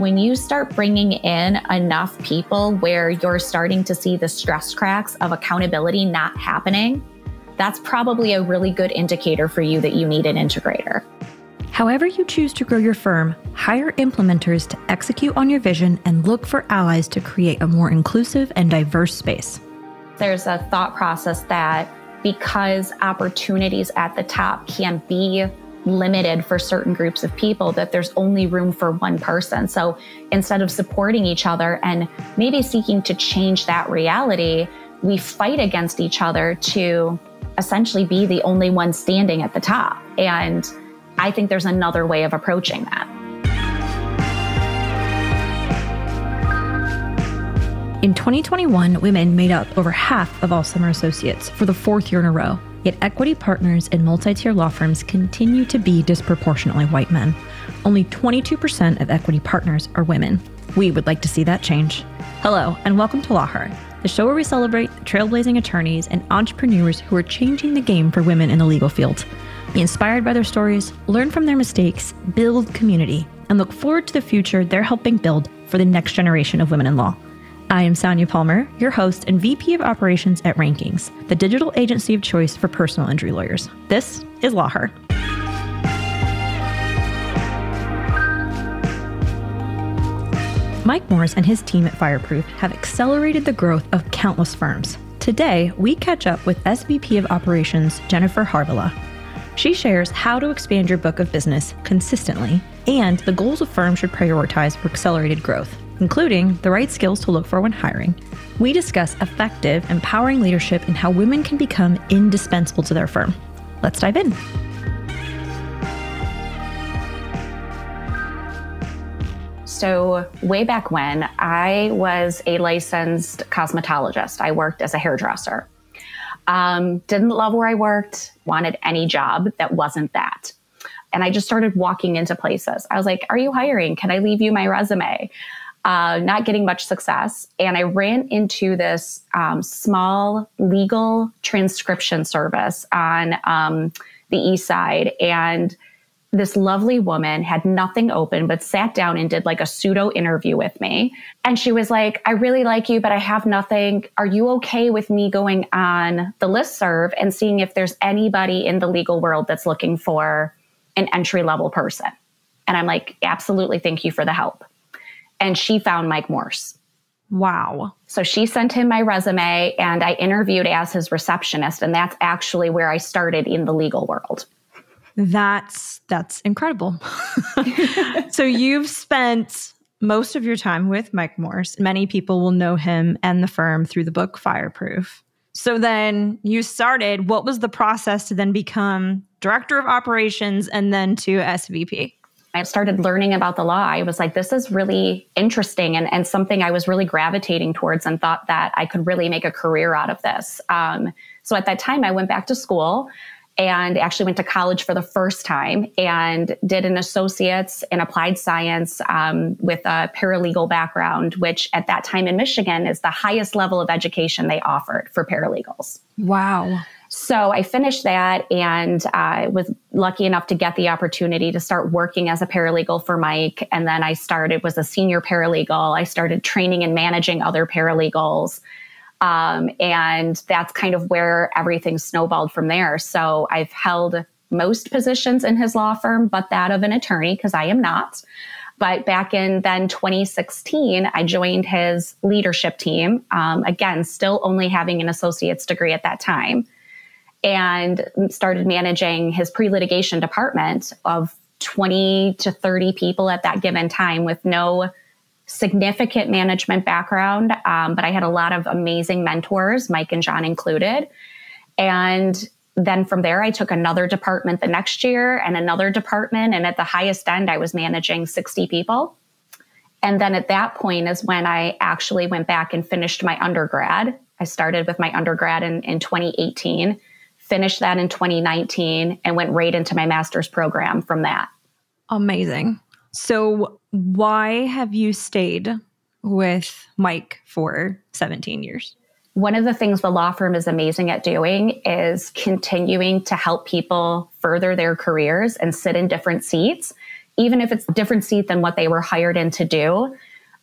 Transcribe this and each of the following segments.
when you start bringing in enough people where you're starting to see the stress cracks of accountability not happening, that's probably a really good indicator for you that you need an integrator. However, you choose to grow your firm, hire implementers to execute on your vision and look for allies to create a more inclusive and diverse space. There's a thought process that because opportunities at the top can be limited for certain groups of people that there's only room for one person. So instead of supporting each other and maybe seeking to change that reality, we fight against each other to essentially be the only one standing at the top. And I think there's another way of approaching that. In 2021, women made up over half of all summer associates for the fourth year in a row. Yet equity partners in multi tier law firms continue to be disproportionately white men. Only 22% of equity partners are women. We would like to see that change. Hello, and welcome to Law Her, the show where we celebrate trailblazing attorneys and entrepreneurs who are changing the game for women in the legal field. Be inspired by their stories, learn from their mistakes, build community, and look forward to the future they're helping build for the next generation of women in law. I am Sonia Palmer, your host and VP of Operations at Rankings, the digital agency of choice for personal injury lawyers. This is LawHer. Mike Morse and his team at Fireproof have accelerated the growth of countless firms. Today, we catch up with SVP of Operations Jennifer Harvala. She shares how to expand your book of business consistently and the goals a firm should prioritize for accelerated growth including the right skills to look for when hiring. We discuss effective, empowering leadership and how women can become indispensable to their firm. Let's dive in. So, way back when, I was a licensed cosmetologist. I worked as a hairdresser. Um, didn't love where I worked, wanted any job that wasn't that. And I just started walking into places. I was like, Are you hiring? Can I leave you my resume? Uh, not getting much success. And I ran into this um, small legal transcription service on um, the east side. And this lovely woman had nothing open, but sat down and did like a pseudo interview with me. And she was like, I really like you, but I have nothing. Are you okay with me going on the list serve and seeing if there's anybody in the legal world that's looking for an entry level person? And I'm like, absolutely. Thank you for the help and she found Mike Morse. Wow. So she sent him my resume and I interviewed as his receptionist and that's actually where I started in the legal world. That's that's incredible. so you've spent most of your time with Mike Morse. Many people will know him and the firm through the book Fireproof. So then you started, what was the process to then become director of operations and then to SVP? I started learning about the law, I was like, this is really interesting and, and something I was really gravitating towards and thought that I could really make a career out of this. Um, so at that time, I went back to school and actually went to college for the first time and did an associate's in applied science um, with a paralegal background, which at that time in Michigan is the highest level of education they offered for paralegals. Wow. So I finished that and I was lucky enough to get the opportunity to start working as a paralegal for Mike. And then I started, was a senior paralegal. I started training and managing other paralegals. Um, and that's kind of where everything snowballed from there. So I've held most positions in his law firm, but that of an attorney, because I am not. But back in then 2016, I joined his leadership team. Um, again, still only having an associate's degree at that time and started managing his pre litigation department of 20 to 30 people at that given time with no significant management background. Um, but I had a lot of amazing mentors, Mike and John included. And then from there, I took another department the next year and another department. And at the highest end, I was managing 60 people. And then at that point is when I actually went back and finished my undergrad. I started with my undergrad in, in 2018 finished that in 2019 and went right into my master's program from that. Amazing. So, why have you stayed with Mike for 17 years? One of the things the law firm is amazing at doing is continuing to help people further their careers and sit in different seats, even if it's a different seat than what they were hired in to do,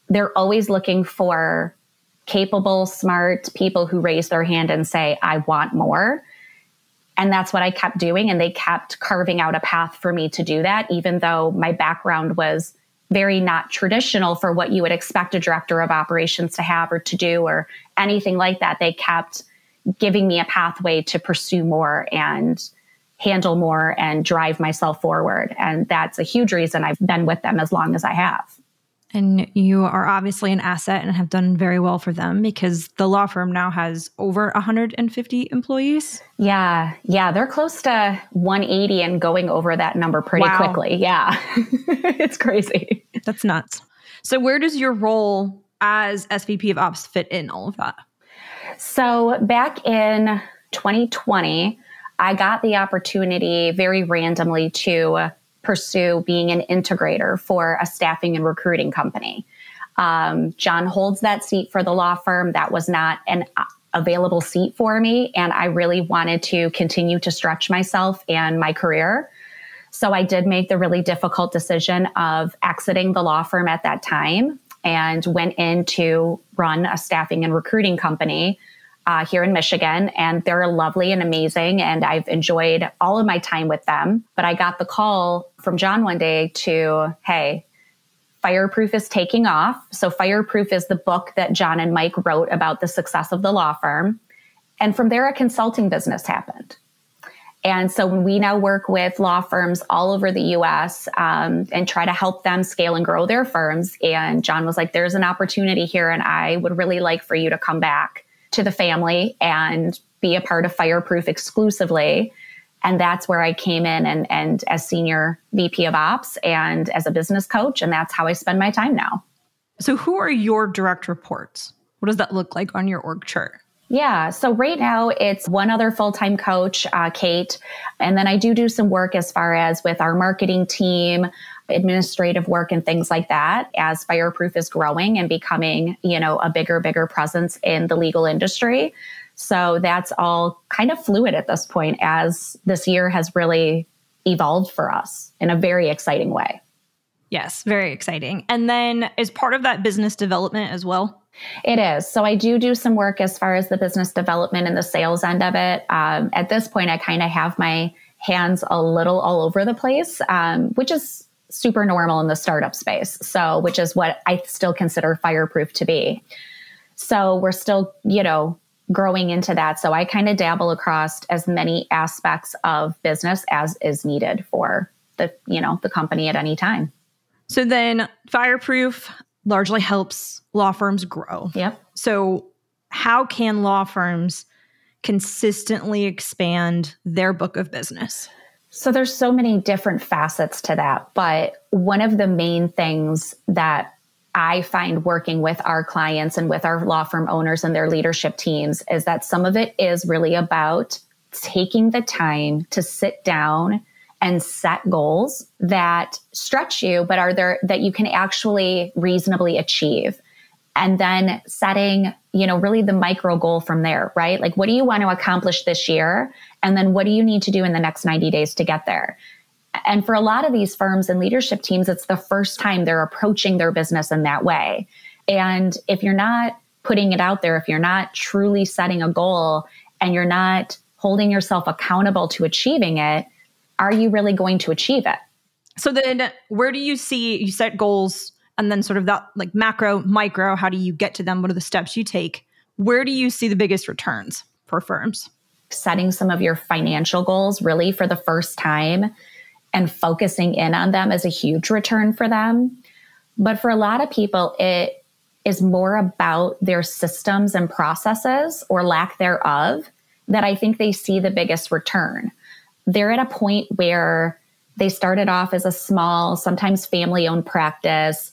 they're always looking for capable, smart people who raise their hand and say, I want more. And that's what I kept doing. And they kept carving out a path for me to do that, even though my background was very not traditional for what you would expect a director of operations to have or to do or anything like that. They kept giving me a pathway to pursue more and handle more and drive myself forward. And that's a huge reason I've been with them as long as I have. And you are obviously an asset and have done very well for them because the law firm now has over 150 employees. Yeah. Yeah. They're close to 180 and going over that number pretty wow. quickly. Yeah. it's crazy. That's nuts. So, where does your role as SVP of Ops fit in all of that? So, back in 2020, I got the opportunity very randomly to pursue being an integrator for a staffing and recruiting company. Um, John holds that seat for the law firm. That was not an uh, available seat for me. And I really wanted to continue to stretch myself and my career. So I did make the really difficult decision of exiting the law firm at that time and went in to run a staffing and recruiting company uh, here in Michigan, and they're lovely and amazing. And I've enjoyed all of my time with them. But I got the call from John one day to, hey, Fireproof is taking off. So, Fireproof is the book that John and Mike wrote about the success of the law firm. And from there, a consulting business happened. And so we now work with law firms all over the US um, and try to help them scale and grow their firms. And John was like, there's an opportunity here, and I would really like for you to come back to the family and be a part of Fireproof exclusively. And that's where I came in and, and as senior VP of ops and as a business coach. And that's how I spend my time now. So, who are your direct reports? What does that look like on your org chart? Yeah. So right now it's one other full time coach, uh, Kate. And then I do do some work as far as with our marketing team, administrative work and things like that as Fireproof is growing and becoming, you know, a bigger, bigger presence in the legal industry. So that's all kind of fluid at this point as this year has really evolved for us in a very exciting way. Yes, very exciting. And then is part of that business development as well? It is. So I do do some work as far as the business development and the sales end of it. Um, at this point, I kind of have my hands a little all over the place, um, which is super normal in the startup space. So, which is what I still consider fireproof to be. So, we're still, you know, growing into that. So, I kind of dabble across as many aspects of business as is needed for the, you know, the company at any time. So then fireproof largely helps law firms grow. Yep. So how can law firms consistently expand their book of business? So there's so many different facets to that, but one of the main things that I find working with our clients and with our law firm owners and their leadership teams is that some of it is really about taking the time to sit down and set goals that stretch you, but are there that you can actually reasonably achieve. And then setting, you know, really the micro goal from there, right? Like, what do you want to accomplish this year? And then what do you need to do in the next 90 days to get there? And for a lot of these firms and leadership teams, it's the first time they're approaching their business in that way. And if you're not putting it out there, if you're not truly setting a goal and you're not holding yourself accountable to achieving it, are you really going to achieve it? So then where do you see you set goals and then sort of that like macro, micro, how do you get to them? What are the steps you take? Where do you see the biggest returns for firms? Setting some of your financial goals really for the first time and focusing in on them is a huge return for them. But for a lot of people, it is more about their systems and processes or lack thereof that I think they see the biggest return. They're at a point where they started off as a small, sometimes family owned practice.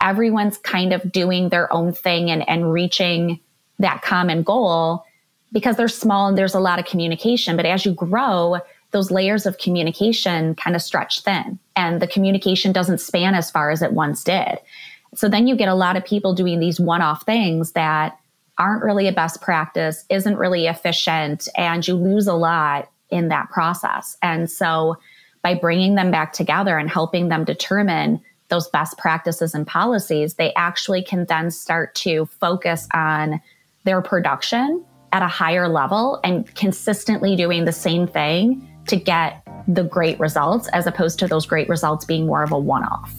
Everyone's kind of doing their own thing and, and reaching that common goal because they're small and there's a lot of communication. But as you grow, those layers of communication kind of stretch thin and the communication doesn't span as far as it once did. So then you get a lot of people doing these one off things that aren't really a best practice, isn't really efficient, and you lose a lot in that process. And so by bringing them back together and helping them determine those best practices and policies, they actually can then start to focus on their production at a higher level and consistently doing the same thing to get the great results as opposed to those great results being more of a one off.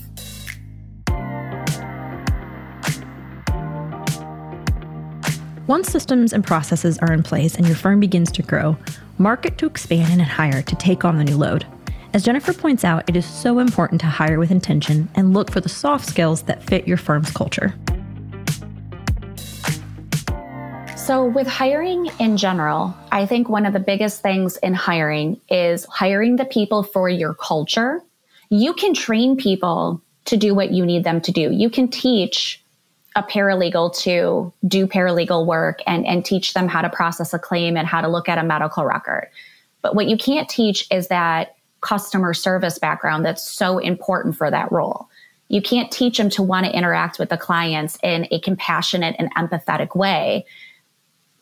Once systems and processes are in place and your firm begins to grow, market to expand and hire to take on the new load. As Jennifer points out, it is so important to hire with intention and look for the soft skills that fit your firm's culture. So, with hiring in general, I think one of the biggest things in hiring is hiring the people for your culture. You can train people to do what you need them to do. You can teach a paralegal to do paralegal work and, and teach them how to process a claim and how to look at a medical record. But what you can't teach is that customer service background that's so important for that role. You can't teach them to want to interact with the clients in a compassionate and empathetic way.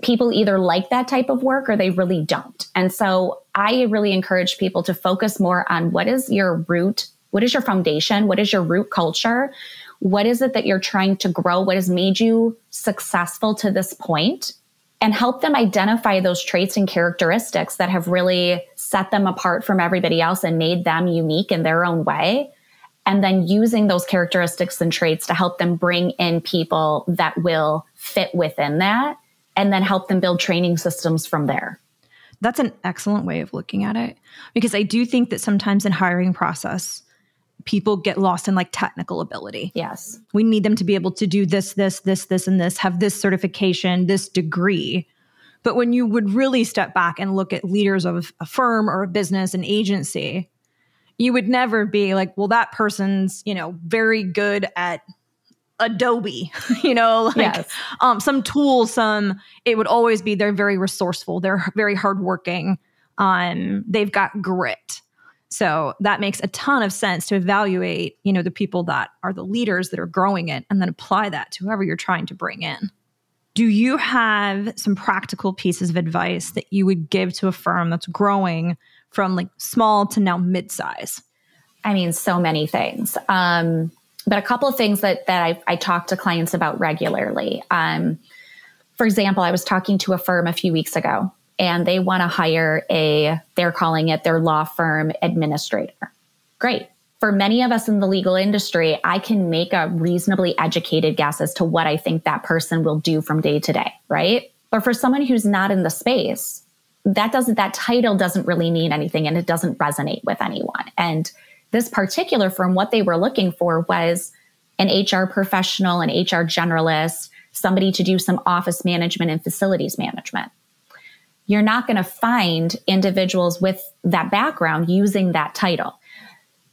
People either like that type of work or they really don't. And so I really encourage people to focus more on what is your root, what is your foundation, what is your root culture, what is it that you're trying to grow, what has made you successful to this point, and help them identify those traits and characteristics that have really set them apart from everybody else and made them unique in their own way. And then using those characteristics and traits to help them bring in people that will fit within that and then help them build training systems from there. That's an excellent way of looking at it because I do think that sometimes in hiring process, people get lost in like technical ability. Yes. We need them to be able to do this, this, this, this, and this, have this certification, this degree. But when you would really step back and look at leaders of a firm or a business, an agency, you would never be like, well, that person's, you know, very good at Adobe, you know, like yes. um, some tools, some, it would always be they're very resourceful, they're very hardworking, um, they've got grit. So that makes a ton of sense to evaluate, you know, the people that are the leaders that are growing it and then apply that to whoever you're trying to bring in. Do you have some practical pieces of advice that you would give to a firm that's growing from like small to now mid-size? I mean, so many things. Um, but a couple of things that that I, I talk to clients about regularly. Um, for example, I was talking to a firm a few weeks ago and they want to hire a, they're calling it their law firm administrator. Great. For many of us in the legal industry, I can make a reasonably educated guess as to what I think that person will do from day to day, right? But for someone who's not in the space, that doesn't, that title doesn't really mean anything and it doesn't resonate with anyone. And this particular firm, what they were looking for was an HR professional, an HR generalist, somebody to do some office management and facilities management you're not going to find individuals with that background using that title.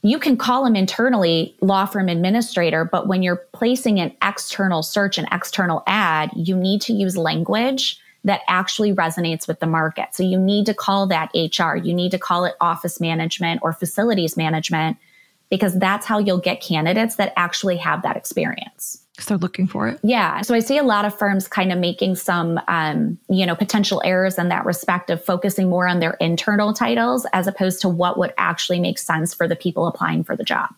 You can call them internally law firm administrator, but when you're placing an external search, an external ad, you need to use language that actually resonates with the market. So you need to call that HR, you need to call it office management or facilities management because that's how you'll get candidates that actually have that experience because they're looking for it. Yeah. So I see a lot of firms kind of making some, um, you know, potential errors in that respect of focusing more on their internal titles as opposed to what would actually make sense for the people applying for the job.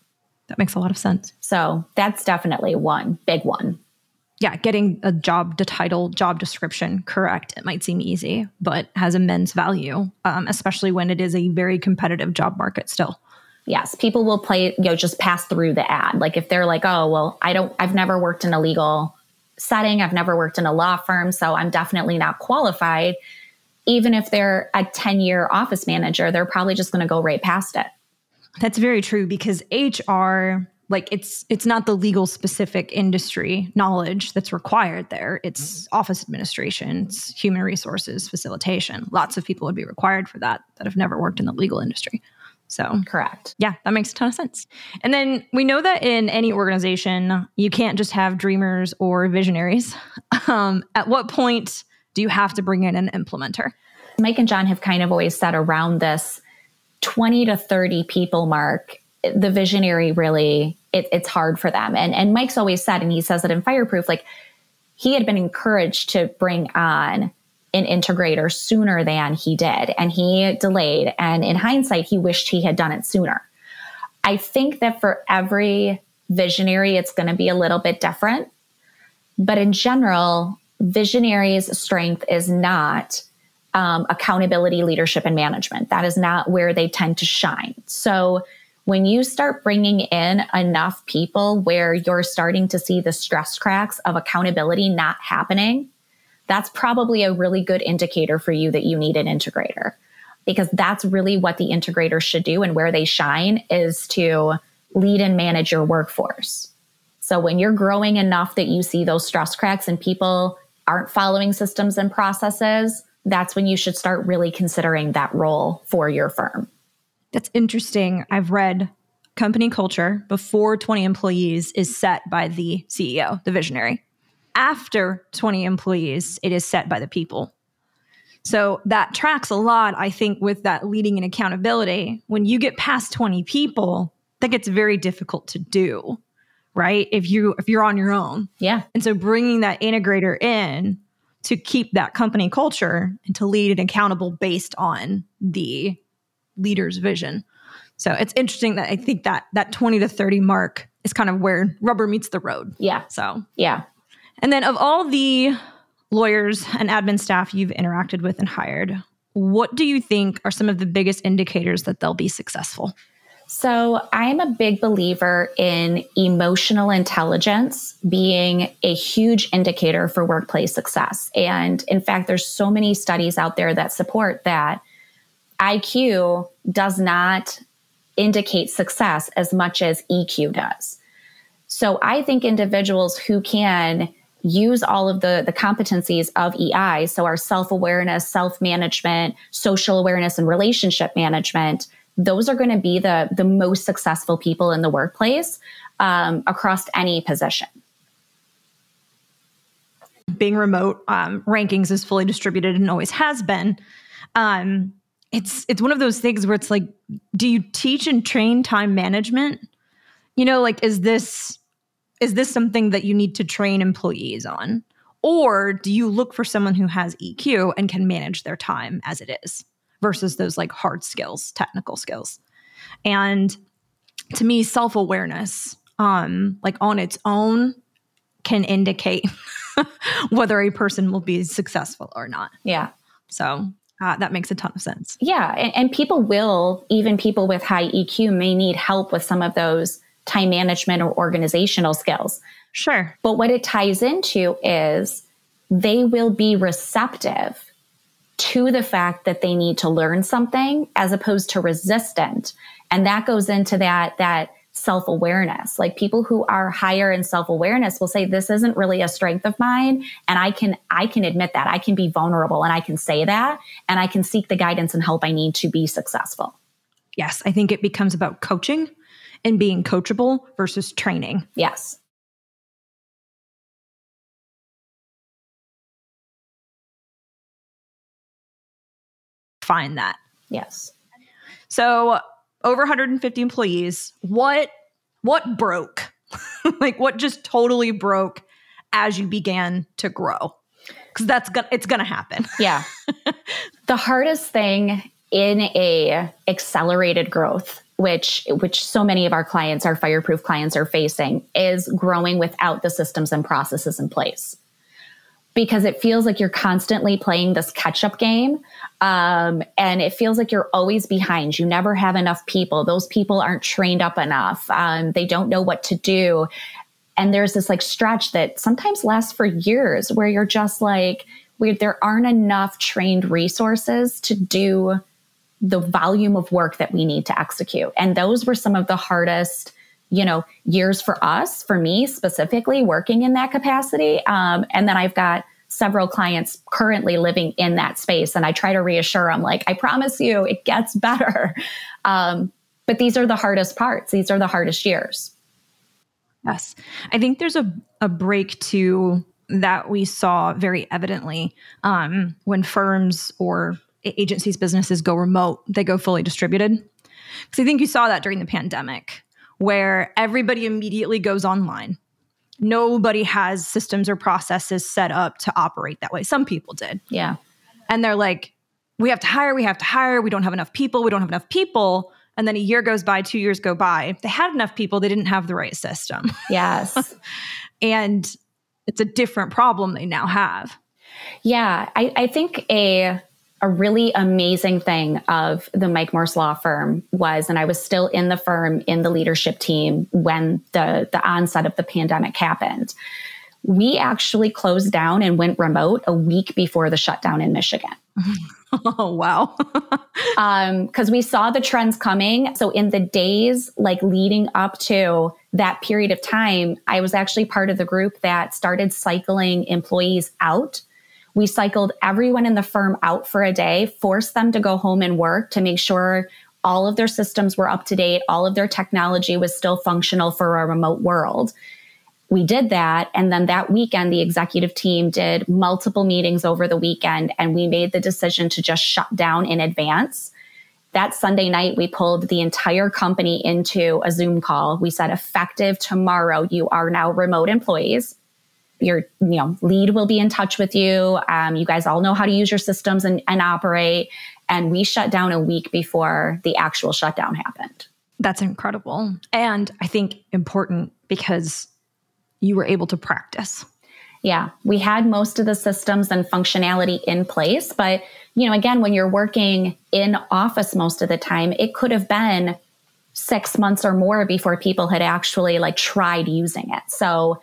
That makes a lot of sense. So that's definitely one big one. Yeah, getting a job to title, job description correct. It might seem easy, but has immense value, um, especially when it is a very competitive job market still yes, people will play, you know, just pass through the ad. Like if they're like, oh, well, I don't, I've never worked in a legal setting, I've never worked in a law firm, so I'm definitely not qualified. Even if they're a 10 year office manager, they're probably just going to go right past it. That's very true because HR, like it's it's not the legal specific industry knowledge that's required there. It's mm-hmm. office administration, it's human resources facilitation. Lots of people would be required for that that have never worked in the legal industry. So, correct. Yeah, that makes a ton of sense. And then we know that in any organization, you can't just have dreamers or visionaries. Um, at what point do you have to bring in an implementer? Mike and John have kind of always said around this 20 to 30 people mark, the visionary really, it, it's hard for them. And, and Mike's always said, and he says it in Fireproof, like he had been encouraged to bring on an integrator sooner than he did. And he delayed. And in hindsight, he wished he had done it sooner. I think that for every visionary, it's going to be a little bit different. But in general, visionaries' strength is not um, accountability, leadership, and management. That is not where they tend to shine. So when you start bringing in enough people where you're starting to see the stress cracks of accountability not happening, that's probably a really good indicator for you that you need an integrator because that's really what the integrator should do and where they shine is to lead and manage your workforce. So when you're growing enough that you see those stress cracks and people aren't following systems and processes, that's when you should start really considering that role for your firm. That's interesting. I've read company culture before 20 employees is set by the CEO, the visionary. After 20 employees, it is set by the people. So that tracks a lot, I think, with that leading and accountability. When you get past 20 people, that gets very difficult to do, right? If you if you're on your own. Yeah. And so bringing that integrator in to keep that company culture and to lead and accountable based on the leader's vision. So it's interesting that I think that that 20 to 30 mark is kind of where rubber meets the road. Yeah. So, yeah. And then of all the lawyers and admin staff you've interacted with and hired, what do you think are some of the biggest indicators that they'll be successful? So, I'm a big believer in emotional intelligence being a huge indicator for workplace success. And in fact, there's so many studies out there that support that IQ does not indicate success as much as EQ does. So I think individuals who can use all of the, the competencies of EI, so our self awareness, self management, social awareness, and relationship management, those are going to be the, the most successful people in the workplace um, across any position. Being remote, um, rankings is fully distributed and always has been. Um, it's it's one of those things where it's like do you teach and train time management you know like is this is this something that you need to train employees on or do you look for someone who has EQ and can manage their time as it is versus those like hard skills technical skills and to me self-awareness um like on its own can indicate whether a person will be successful or not yeah so uh, that makes a ton of sense. Yeah. And, and people will, even people with high EQ, may need help with some of those time management or organizational skills. Sure. But what it ties into is they will be receptive to the fact that they need to learn something as opposed to resistant. And that goes into that, that self awareness. Like people who are higher in self awareness will say, this isn't really a strength of mine. And I can, I can admit that I can be vulnerable and I can say that and I can seek the guidance and help I need to be successful. Yes. I think it becomes about coaching and being coachable versus training. Yes. Find that. Yes. So over 150 employees. What what broke? like what just totally broke as you began to grow? Cuz that's gonna it's going to happen. Yeah. the hardest thing in a accelerated growth which which so many of our clients our fireproof clients are facing is growing without the systems and processes in place because it feels like you're constantly playing this catch up game. Um, and it feels like you're always behind. You never have enough people. Those people aren't trained up enough. Um, they don't know what to do. And there's this like stretch that sometimes lasts for years where you're just like, there aren't enough trained resources to do the volume of work that we need to execute. And those were some of the hardest you know years for us for me specifically working in that capacity. Um, and then i've got several clients currently living in that space and i try to reassure them like i promise you it gets better. Um, but these are the hardest parts. These are the hardest years. Yes. I think there's a, a break to that we saw very evidently um, when firms or agencies businesses go remote they go fully distributed because i think you saw that during the pandemic where everybody immediately goes online. Nobody has systems or processes set up to operate that way. Some people did. Yeah. And they're like, we have to hire, we have to hire, we don't have enough people, we don't have enough people. And then a year goes by, two years go by. They had enough people, they didn't have the right system. Yes. and it's a different problem they now have. Yeah, I, I think a a really amazing thing of the Mike Morse law firm was, and I was still in the firm in the leadership team when the the onset of the pandemic happened. We actually closed down and went remote a week before the shutdown in Michigan. oh wow! Because um, we saw the trends coming. So in the days like leading up to that period of time, I was actually part of the group that started cycling employees out we cycled everyone in the firm out for a day, forced them to go home and work to make sure all of their systems were up to date, all of their technology was still functional for a remote world. We did that. And then that weekend, the executive team did multiple meetings over the weekend, and we made the decision to just shut down in advance. That Sunday night, we pulled the entire company into a Zoom call. We said, effective tomorrow, you are now remote employees your you know lead will be in touch with you. Um, you guys all know how to use your systems and, and operate. And we shut down a week before the actual shutdown happened. That's incredible. And i think important because you were able to practice. Yeah we had most of the systems and functionality in place. But you know again when you're working in office most of the time it could have been six months or more before people had actually like tried using it. So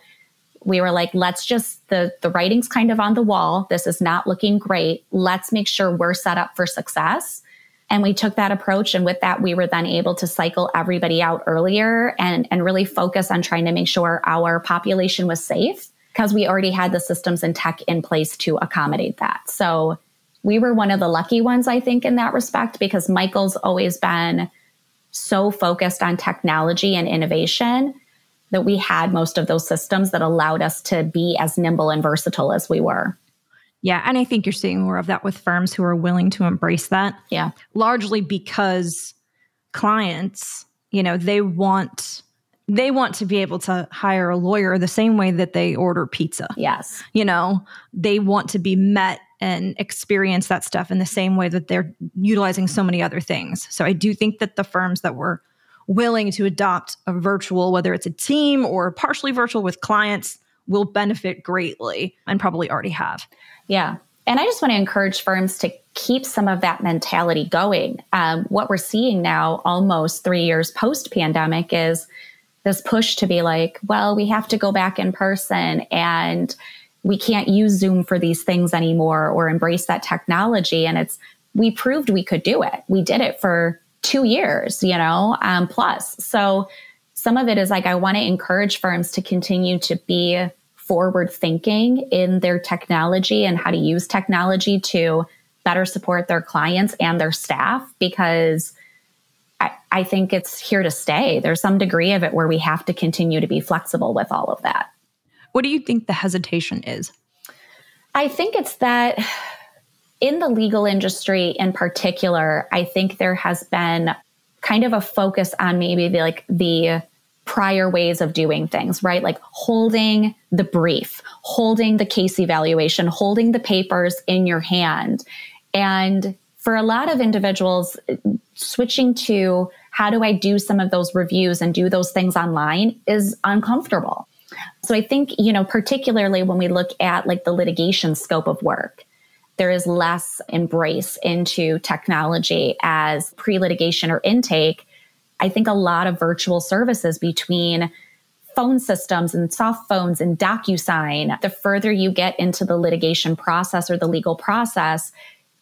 we were like, let's just the the writing's kind of on the wall. This is not looking great. Let's make sure we're set up for success. And we took that approach. And with that, we were then able to cycle everybody out earlier and, and really focus on trying to make sure our population was safe because we already had the systems and tech in place to accommodate that. So we were one of the lucky ones, I think, in that respect, because Michael's always been so focused on technology and innovation that we had most of those systems that allowed us to be as nimble and versatile as we were. Yeah. And I think you're seeing more of that with firms who are willing to embrace that. Yeah. Largely because clients, you know, they want they want to be able to hire a lawyer the same way that they order pizza. Yes. You know, they want to be met and experience that stuff in the same way that they're utilizing so many other things. So I do think that the firms that were willing to adopt a virtual, whether it's a team or partially virtual with clients, will benefit greatly and probably already have. Yeah. And I just want to encourage firms to keep some of that mentality going. Um, what we're seeing now, almost three years post pandemic, is this push to be like, well, we have to go back in person and we can't use Zoom for these things anymore or embrace that technology. And it's, we proved we could do it. We did it for two years, you know, um, plus. So some of it is like I want to encourage firms to continue to be forward thinking in their technology and how to use technology to better support their clients and their staff because I, I think it's here to stay. There's some degree of it where we have to continue to be flexible with all of that. What do you think the hesitation is? I think it's that in the legal industry in particular, I think there has been kind of a focus on maybe the, like the prior ways of doing things, right? Like holding the brief, holding the case evaluation, holding the papers in your hand. And for a lot of individuals, switching to how do I do some of those reviews and do those things online is uncomfortable. So I think, you know, particularly when we look at like the litigation scope of work, there is less embrace into technology as pre litigation or intake. I think a lot of virtual services between phone systems and soft phones and DocuSign, the further you get into the litigation process or the legal process,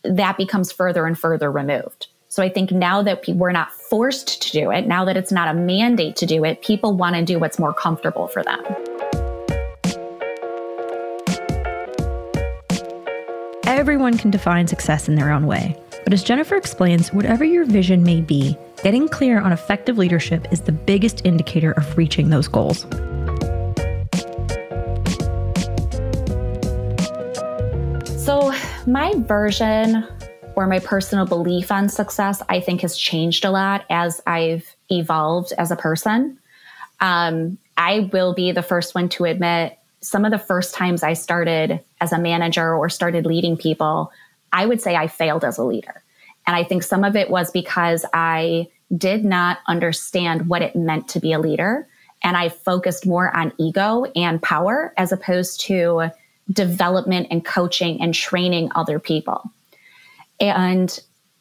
that becomes further and further removed. So I think now that we're not forced to do it, now that it's not a mandate to do it, people want to do what's more comfortable for them. Everyone can define success in their own way. But as Jennifer explains, whatever your vision may be, getting clear on effective leadership is the biggest indicator of reaching those goals. So, my version or my personal belief on success, I think, has changed a lot as I've evolved as a person. Um, I will be the first one to admit some of the first times I started as a manager or started leading people, I would say I failed as a leader. And I think some of it was because I did not understand what it meant to be a leader. And I focused more on ego and power as opposed to development and coaching and training other people. And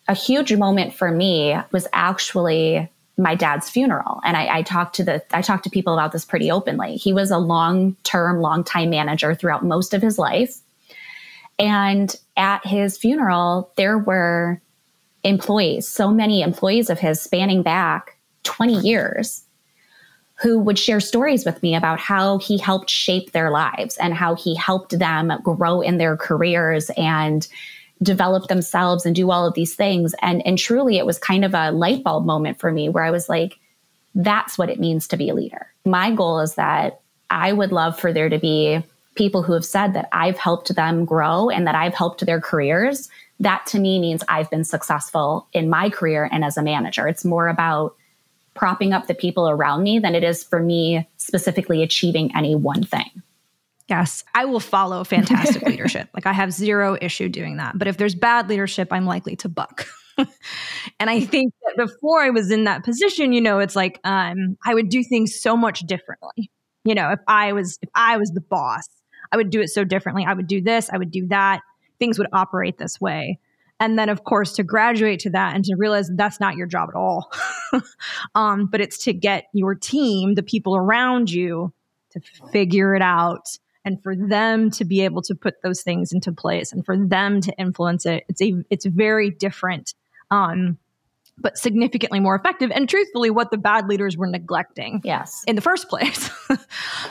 a huge moment for me was actually my dad's funeral. And I, I talked to the I talked to people about this pretty openly. He was a long-term, long-time manager throughout most of his life. And at his funeral, there were employees, so many employees of his spanning back 20 years who would share stories with me about how he helped shape their lives and how he helped them grow in their careers and develop themselves and do all of these things. And, and truly, it was kind of a light bulb moment for me where I was like, that's what it means to be a leader. My goal is that I would love for there to be people who have said that I've helped them grow and that I've helped their careers. That to me means I've been successful in my career and as a manager. It's more about propping up the people around me than it is for me specifically achieving any one thing. Yes, I will follow fantastic leadership. Like I have zero issue doing that. But if there's bad leadership, I'm likely to buck. and I think that before I was in that position, you know, it's like um, I would do things so much differently. You know, if I was if I was the boss, I would do it so differently. I would do this, I would do that. Things would operate this way. And then, of course, to graduate to that and to realize that's not your job at all. um, but it's to get your team, the people around you, to figure it out and for them to be able to put those things into place and for them to influence it. It's a it's very different. Um, but significantly more effective and truthfully what the bad leaders were neglecting yes. in the first place.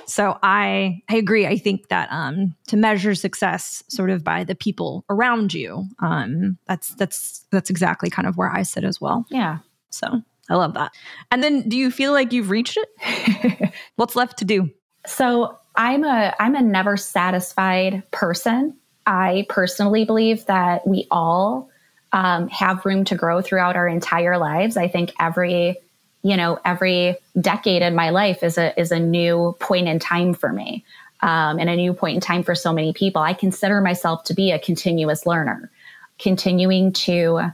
So i i agree. I think that um to measure success sort of by the people around you um that's that's that's exactly kind of where i sit as well. Yeah. So i love that. And then do you feel like you've reached it? What's left to do so i'm a i'm a never satisfied person i personally believe that we all um, have room to grow throughout our entire lives. I think every you know every decade in my life is a is a new point in time for me um, and a new point in time for so many people. I consider myself to be a continuous learner, continuing to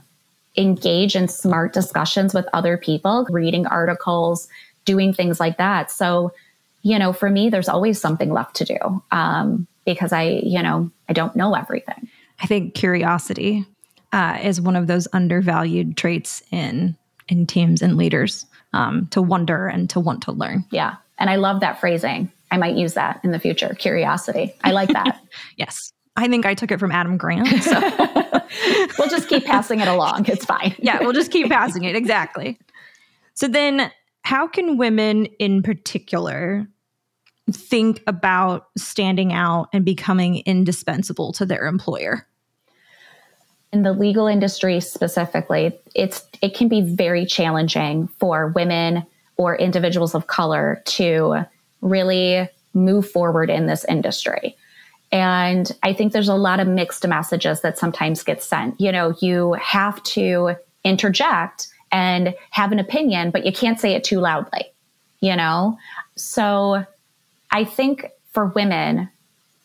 engage in smart discussions with other people, reading articles, doing things like that. So, you know, for me, there's always something left to do um, because I, you know, I don't know everything. I think curiosity uh, is one of those undervalued traits in in teams and leaders um, to wonder and to want to learn. Yeah, and I love that phrasing. I might use that in the future. Curiosity. I like that. yes. I think I took it from Adam Grant. So. we'll just keep passing it along. It's fine. yeah, we'll just keep passing it. Exactly. So then, how can women in particular think about standing out and becoming indispensable to their employer? in the legal industry specifically, it's it can be very challenging for women or individuals of color to really move forward in this industry. And I think there's a lot of mixed messages that sometimes get sent. You know, you have to interject and have an opinion, but you can't say it too loudly, you know? So I think for women,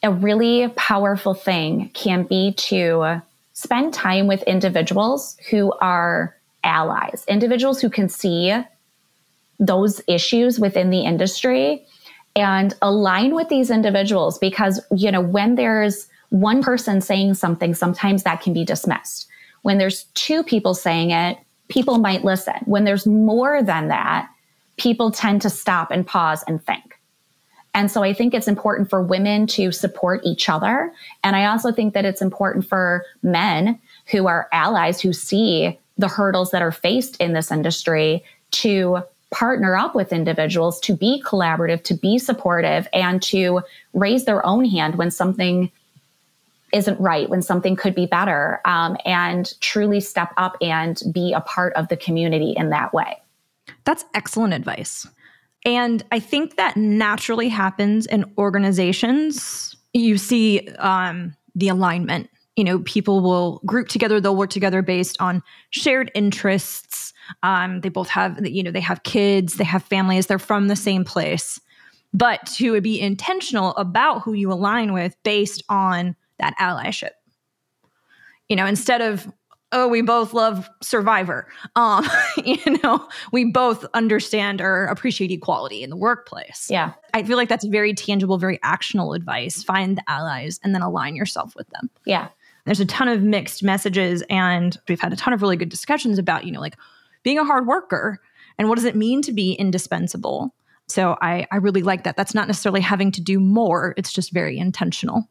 a really powerful thing can be to spend time with individuals who are allies, individuals who can see those issues within the industry and align with these individuals because, you know, when there's one person saying something, sometimes that can be dismissed. When there's two people saying it, people might listen. When there's more than that, people tend to stop and pause and think. And so I think it's important for women to support each other. And I also think that it's important for men who are allies who see the hurdles that are faced in this industry to partner up with individuals to be collaborative, to be supportive, and to raise their own hand when something isn't right, when something could be better, um, and truly step up and be a part of the community in that way. That's excellent advice. And I think that naturally happens in organizations. You see um, the alignment. You know, people will group together, they'll work together based on shared interests. Um, they both have, you know, they have kids, they have families, they're from the same place. But to be intentional about who you align with based on that allyship You know, instead of oh, we both love Survivor. Um, you know, we both understand or appreciate equality in the workplace. Yeah. I feel like that's very tangible, very actionable advice. Find the allies and then align yourself with them. Yeah. There's a ton of mixed messages, and we've had a ton of really good discussions about, you know, like being a hard worker and what does it mean to be indispensable. So I, I really like that. That's not necessarily having to do more, it's just very intentional.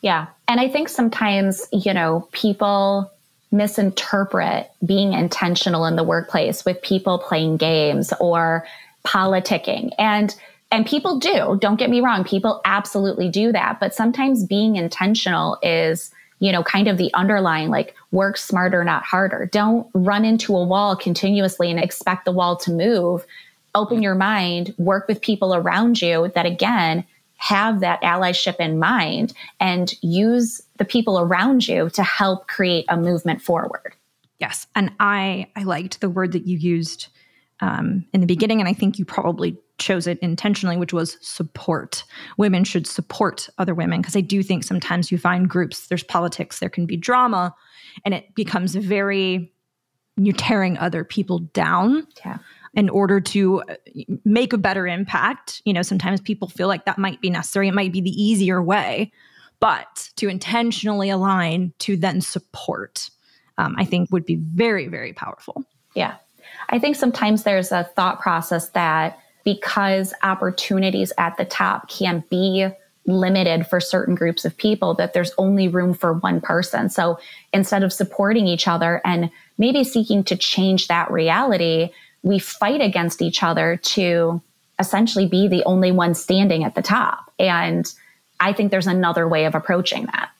Yeah. And I think sometimes, you know, people misinterpret being intentional in the workplace with people playing games or politicking. And and people do, don't get me wrong, people absolutely do that, but sometimes being intentional is you know, kind of the underlying like work smarter, not harder. Don't run into a wall continuously and expect the wall to move. Open your mind, work with people around you that again have that allyship in mind and use the people around you to help create a movement forward. Yes. And I, I liked the word that you used um, in the beginning, and I think you probably chose it intentionally, which was support. Women should support other women because I do think sometimes you find groups, there's politics, there can be drama, and it becomes very, you're tearing other people down. Yeah in order to uh, make a better impact. You know, sometimes people feel like that might be necessary. It might be the easier way, but to intentionally align to then support, um, I think would be very, very powerful. Yeah. I think sometimes there's a thought process that because opportunities at the top can be limited for certain groups of people, that there's only room for one person. So instead of supporting each other and maybe seeking to change that reality, we fight against each other to essentially be the only one standing at the top. And I think there's another way of approaching that.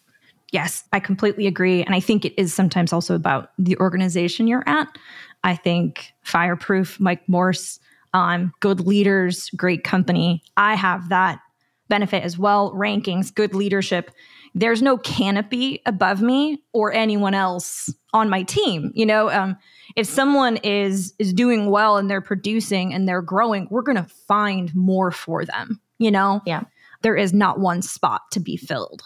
Yes, I completely agree. And I think it is sometimes also about the organization you're at. I think Fireproof, Mike Morse, um, good leaders, great company. I have that benefit as well. Rankings, good leadership. There's no canopy above me or anyone else on my team. You know, um, if someone is is doing well and they're producing and they're growing, we're going to find more for them, you know? Yeah. There is not one spot to be filled.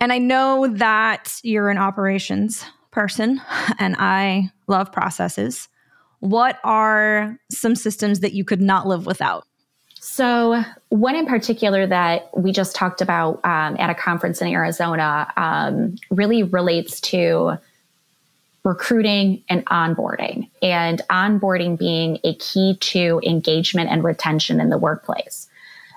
And I know that you're an operations person and I love processes. What are some systems that you could not live without? So, one in particular that we just talked about um, at a conference in Arizona um, really relates to recruiting and onboarding, and onboarding being a key to engagement and retention in the workplace.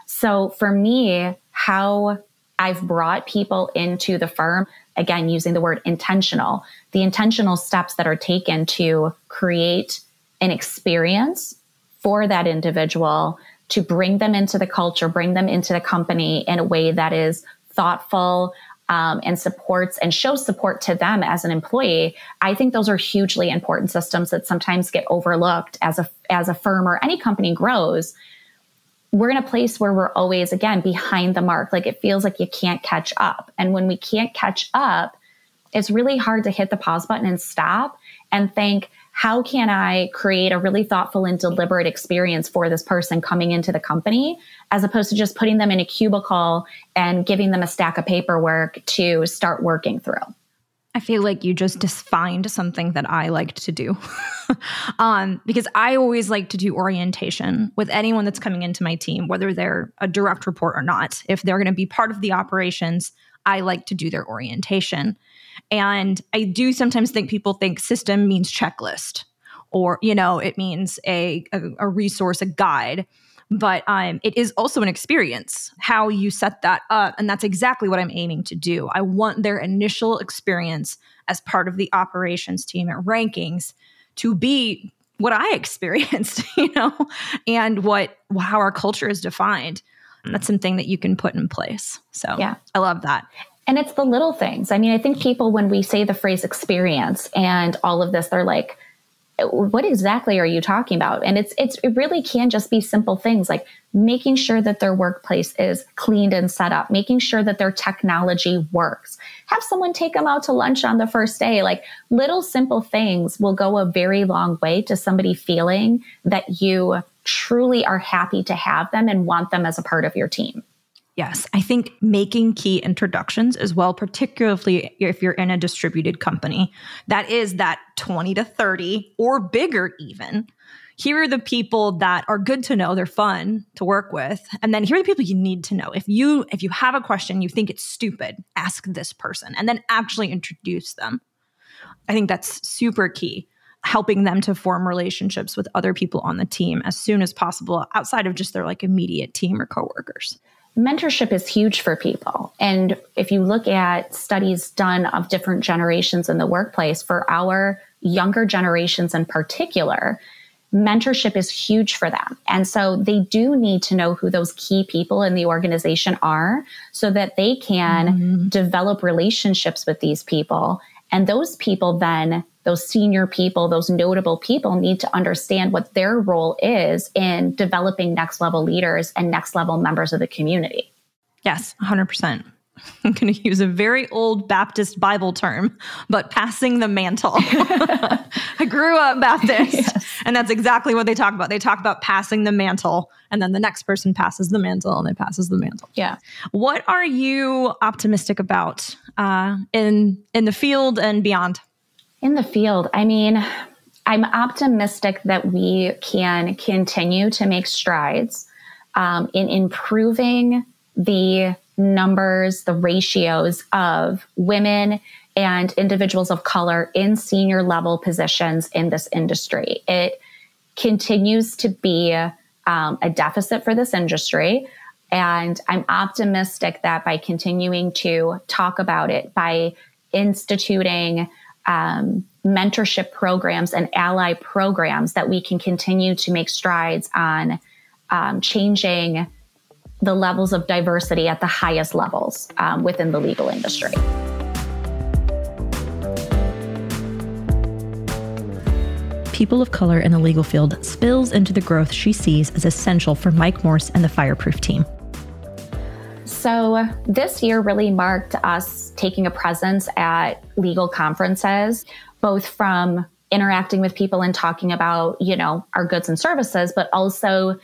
So, for me, how I've brought people into the firm, again, using the word intentional, the intentional steps that are taken to create an experience for that individual to bring them into the culture, bring them into the company in a way that is thoughtful, um, and supports and shows support to them as an employee, I think those are hugely important systems that sometimes get overlooked as a as a firm or any company grows. We're in a place where we're always again behind the mark. Like it feels like you can't catch up. And when we can't catch up, it's really hard to hit the pause button and stop and think, how can I create a really thoughtful and deliberate experience for this person coming into the company, as opposed to just putting them in a cubicle and giving them a stack of paperwork to start working through? I feel like you just defined something that I liked to do. um, because I always like to do orientation with anyone that's coming into my team, whether they're a direct report or not. If they're going to be part of the operations, I like to do their orientation. And I do sometimes think people think system means checklist or, you know, it means a, a, a resource, a guide. But um, it is also an experience, how you set that up. And that's exactly what I'm aiming to do. I want their initial experience as part of the operations team at rankings to be what I experienced, you know, and what how our culture is defined. Mm. That's something that you can put in place. So yeah, I love that. And it's the little things. I mean, I think people, when we say the phrase experience and all of this, they're like, what exactly are you talking about? And it's, it's, it really can just be simple things like making sure that their workplace is cleaned and set up, making sure that their technology works. Have someone take them out to lunch on the first day. Like little simple things will go a very long way to somebody feeling that you truly are happy to have them and want them as a part of your team. Yes, I think making key introductions as well, particularly if you're in a distributed company that is that 20 to 30 or bigger, even. Here are the people that are good to know, they're fun to work with. And then here are the people you need to know. If you if you have a question, you think it's stupid, ask this person and then actually introduce them. I think that's super key helping them to form relationships with other people on the team as soon as possible outside of just their like immediate team or coworkers mentorship is huge for people. And if you look at studies done of different generations in the workplace, for our younger generations in particular, mentorship is huge for them. And so they do need to know who those key people in the organization are so that they can mm-hmm. develop relationships with these people. And those people then those senior people, those notable people need to understand what their role is in developing next level leaders and next level members of the community. Yes, 100%. I'm going to use a very old Baptist Bible term, but passing the mantle. I grew up Baptist, yes. and that's exactly what they talk about. They talk about passing the mantle, and then the next person passes the mantle, and then passes the mantle. Yeah. What are you optimistic about uh, in in the field and beyond? In the field, I mean, I'm optimistic that we can continue to make strides um, in improving the numbers, the ratios of women and individuals of color in senior level positions in this industry. It continues to be um, a deficit for this industry. And I'm optimistic that by continuing to talk about it, by instituting um, mentorship programs and ally programs that we can continue to make strides on um, changing the levels of diversity at the highest levels um, within the legal industry. People of color in the legal field spills into the growth she sees as essential for Mike Morse and the Fireproof team. So, this year really marked us taking a presence at legal conferences, both from interacting with people and talking about, you know, our goods and services, but also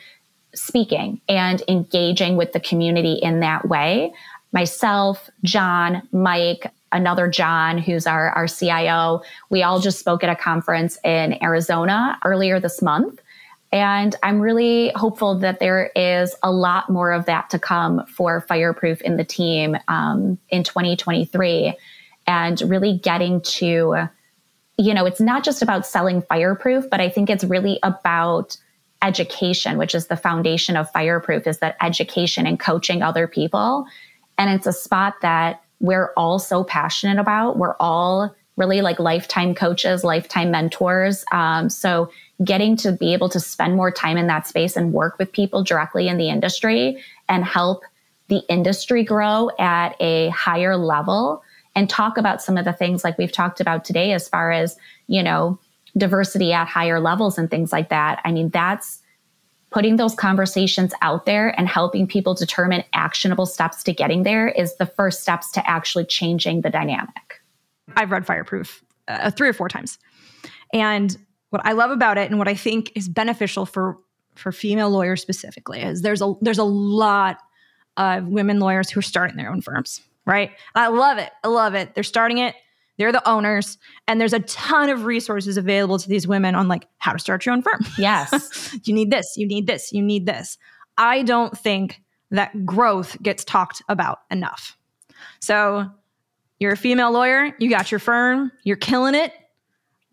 speaking and engaging with the community in that way. Myself, John, Mike, another John, who's our, our CIO, we all just spoke at a conference in Arizona earlier this month. And I'm really hopeful that there is a lot more of that to come for Fireproof in the team um, in 2023 and really getting to, you know, it's not just about selling Fireproof, but I think it's really about education, which is the foundation of Fireproof, is that education and coaching other people. And it's a spot that we're all so passionate about. We're all really like lifetime coaches, lifetime mentors. Um, so getting to be able to spend more time in that space and work with people directly in the industry and help the industry grow at a higher level and talk about some of the things like we've talked about today as far as, you know, diversity at higher levels and things like that. I mean, that's putting those conversations out there and helping people determine actionable steps to getting there is the first steps to actually changing the dynamic. I've read Fireproof uh, three or four times. And what I love about it and what I think is beneficial for for female lawyers specifically is there's a there's a lot of women lawyers who are starting their own firms, right? I love it. I love it. They're starting it. They're the owners, and there's a ton of resources available to these women on like how to start your own firm. Yes. you need this, you need this, you need this. I don't think that growth gets talked about enough. So, you're a female lawyer, you got your firm, you're killing it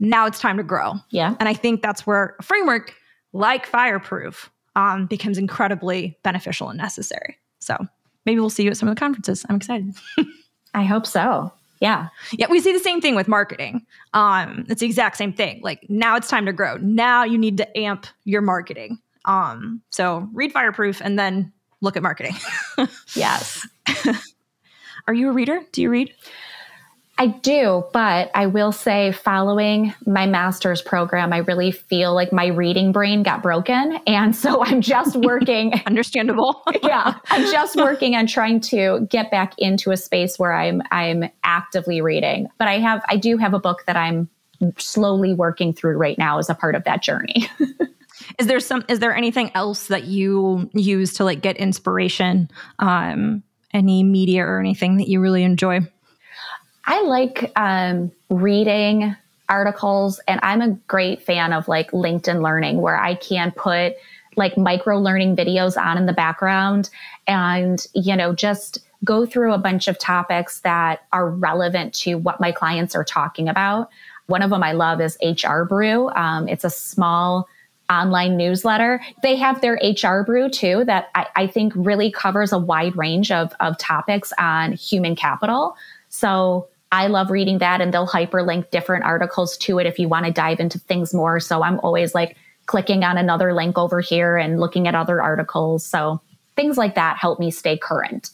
now it's time to grow. Yeah. And I think that's where a framework like Fireproof um, becomes incredibly beneficial and necessary. So maybe we'll see you at some of the conferences. I'm excited. I hope so. Yeah. Yeah. We see the same thing with marketing. Um, it's the exact same thing. Like now it's time to grow. Now you need to amp your marketing. Um, so read Fireproof and then look at marketing. yes. Are you a reader? Do you read? I do, but I will say, following my master's program, I really feel like my reading brain got broken. And so I'm just working. Understandable. yeah. I'm just working on trying to get back into a space where I'm I'm actively reading. But I have I do have a book that I'm slowly working through right now as a part of that journey. Is there some is there anything else that you use to like get inspiration? Um any media or anything that you really enjoy? I like um, reading articles, and I'm a great fan of like LinkedIn Learning, where I can put like micro learning videos on in the background and, you know, just go through a bunch of topics that are relevant to what my clients are talking about. One of them I love is HR Brew. Um, it's a small online newsletter. They have their HR brew too, that I, I, think really covers a wide range of, of topics on human capital. So I love reading that and they'll hyperlink different articles to it if you want to dive into things more. So I'm always like clicking on another link over here and looking at other articles. So things like that help me stay current.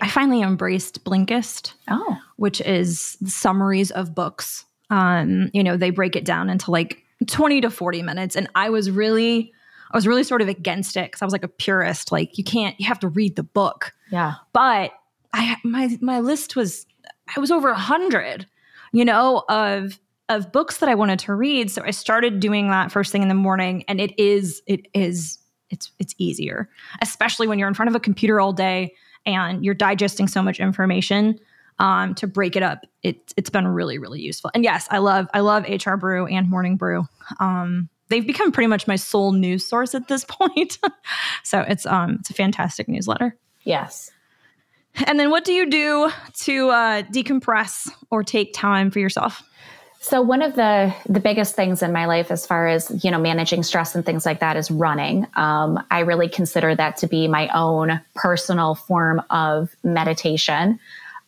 I finally embraced Blinkist, oh. which is summaries of books. Um, you know, they break it down into like 20 to 40 minutes. And I was really, I was really sort of against it because I was like a purist. Like you can't, you have to read the book. Yeah. But I, my, my list was, I was over a hundred, you know, of, of books that I wanted to read. So I started doing that first thing in the morning. And it is, it is, it's, it's easier, especially when you're in front of a computer all day and you're digesting so much information um, to break it up. It, it's been really, really useful. And yes, I love I love HR Brew and Morning Brew. Um, they've become pretty much my sole news source at this point. so it's um it's a fantastic newsletter. Yes. And then what do you do to uh, decompress or take time for yourself? So one of the the biggest things in my life, as far as you know, managing stress and things like that, is running. Um, I really consider that to be my own personal form of meditation.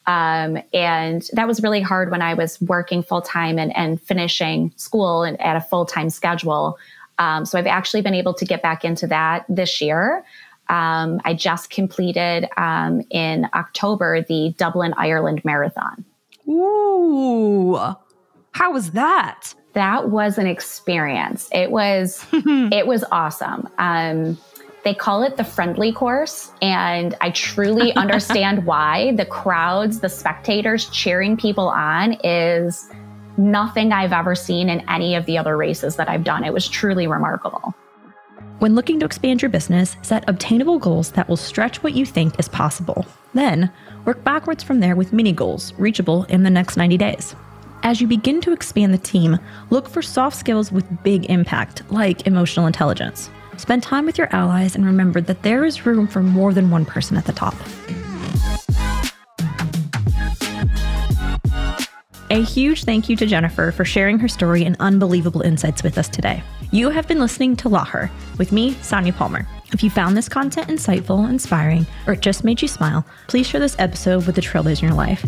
Um, and that was really hard when I was working full time and, and, finishing school and at a full time schedule. Um, so I've actually been able to get back into that this year. Um, I just completed um, in October the Dublin, Ireland Marathon. Ooh, how was that? That was an experience. It was it was awesome. They call it the friendly course. And I truly understand why the crowds, the spectators cheering people on is nothing I've ever seen in any of the other races that I've done. It was truly remarkable. When looking to expand your business, set obtainable goals that will stretch what you think is possible. Then, work backwards from there with mini goals reachable in the next 90 days. As you begin to expand the team, look for soft skills with big impact, like emotional intelligence. Spend time with your allies and remember that there is room for more than one person at the top. A huge thank you to Jennifer for sharing her story and unbelievable insights with us today. You have been listening to Law Her with me, Sonia Palmer. If you found this content insightful, inspiring, or it just made you smile, please share this episode with the trailblazers in your life.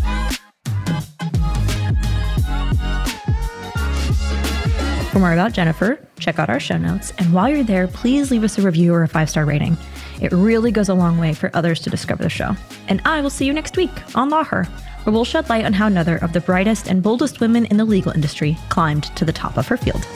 More about Jennifer, check out our show notes. And while you're there, please leave us a review or a five star rating. It really goes a long way for others to discover the show. And I will see you next week on Law Her, where we'll shed light on how another of the brightest and boldest women in the legal industry climbed to the top of her field.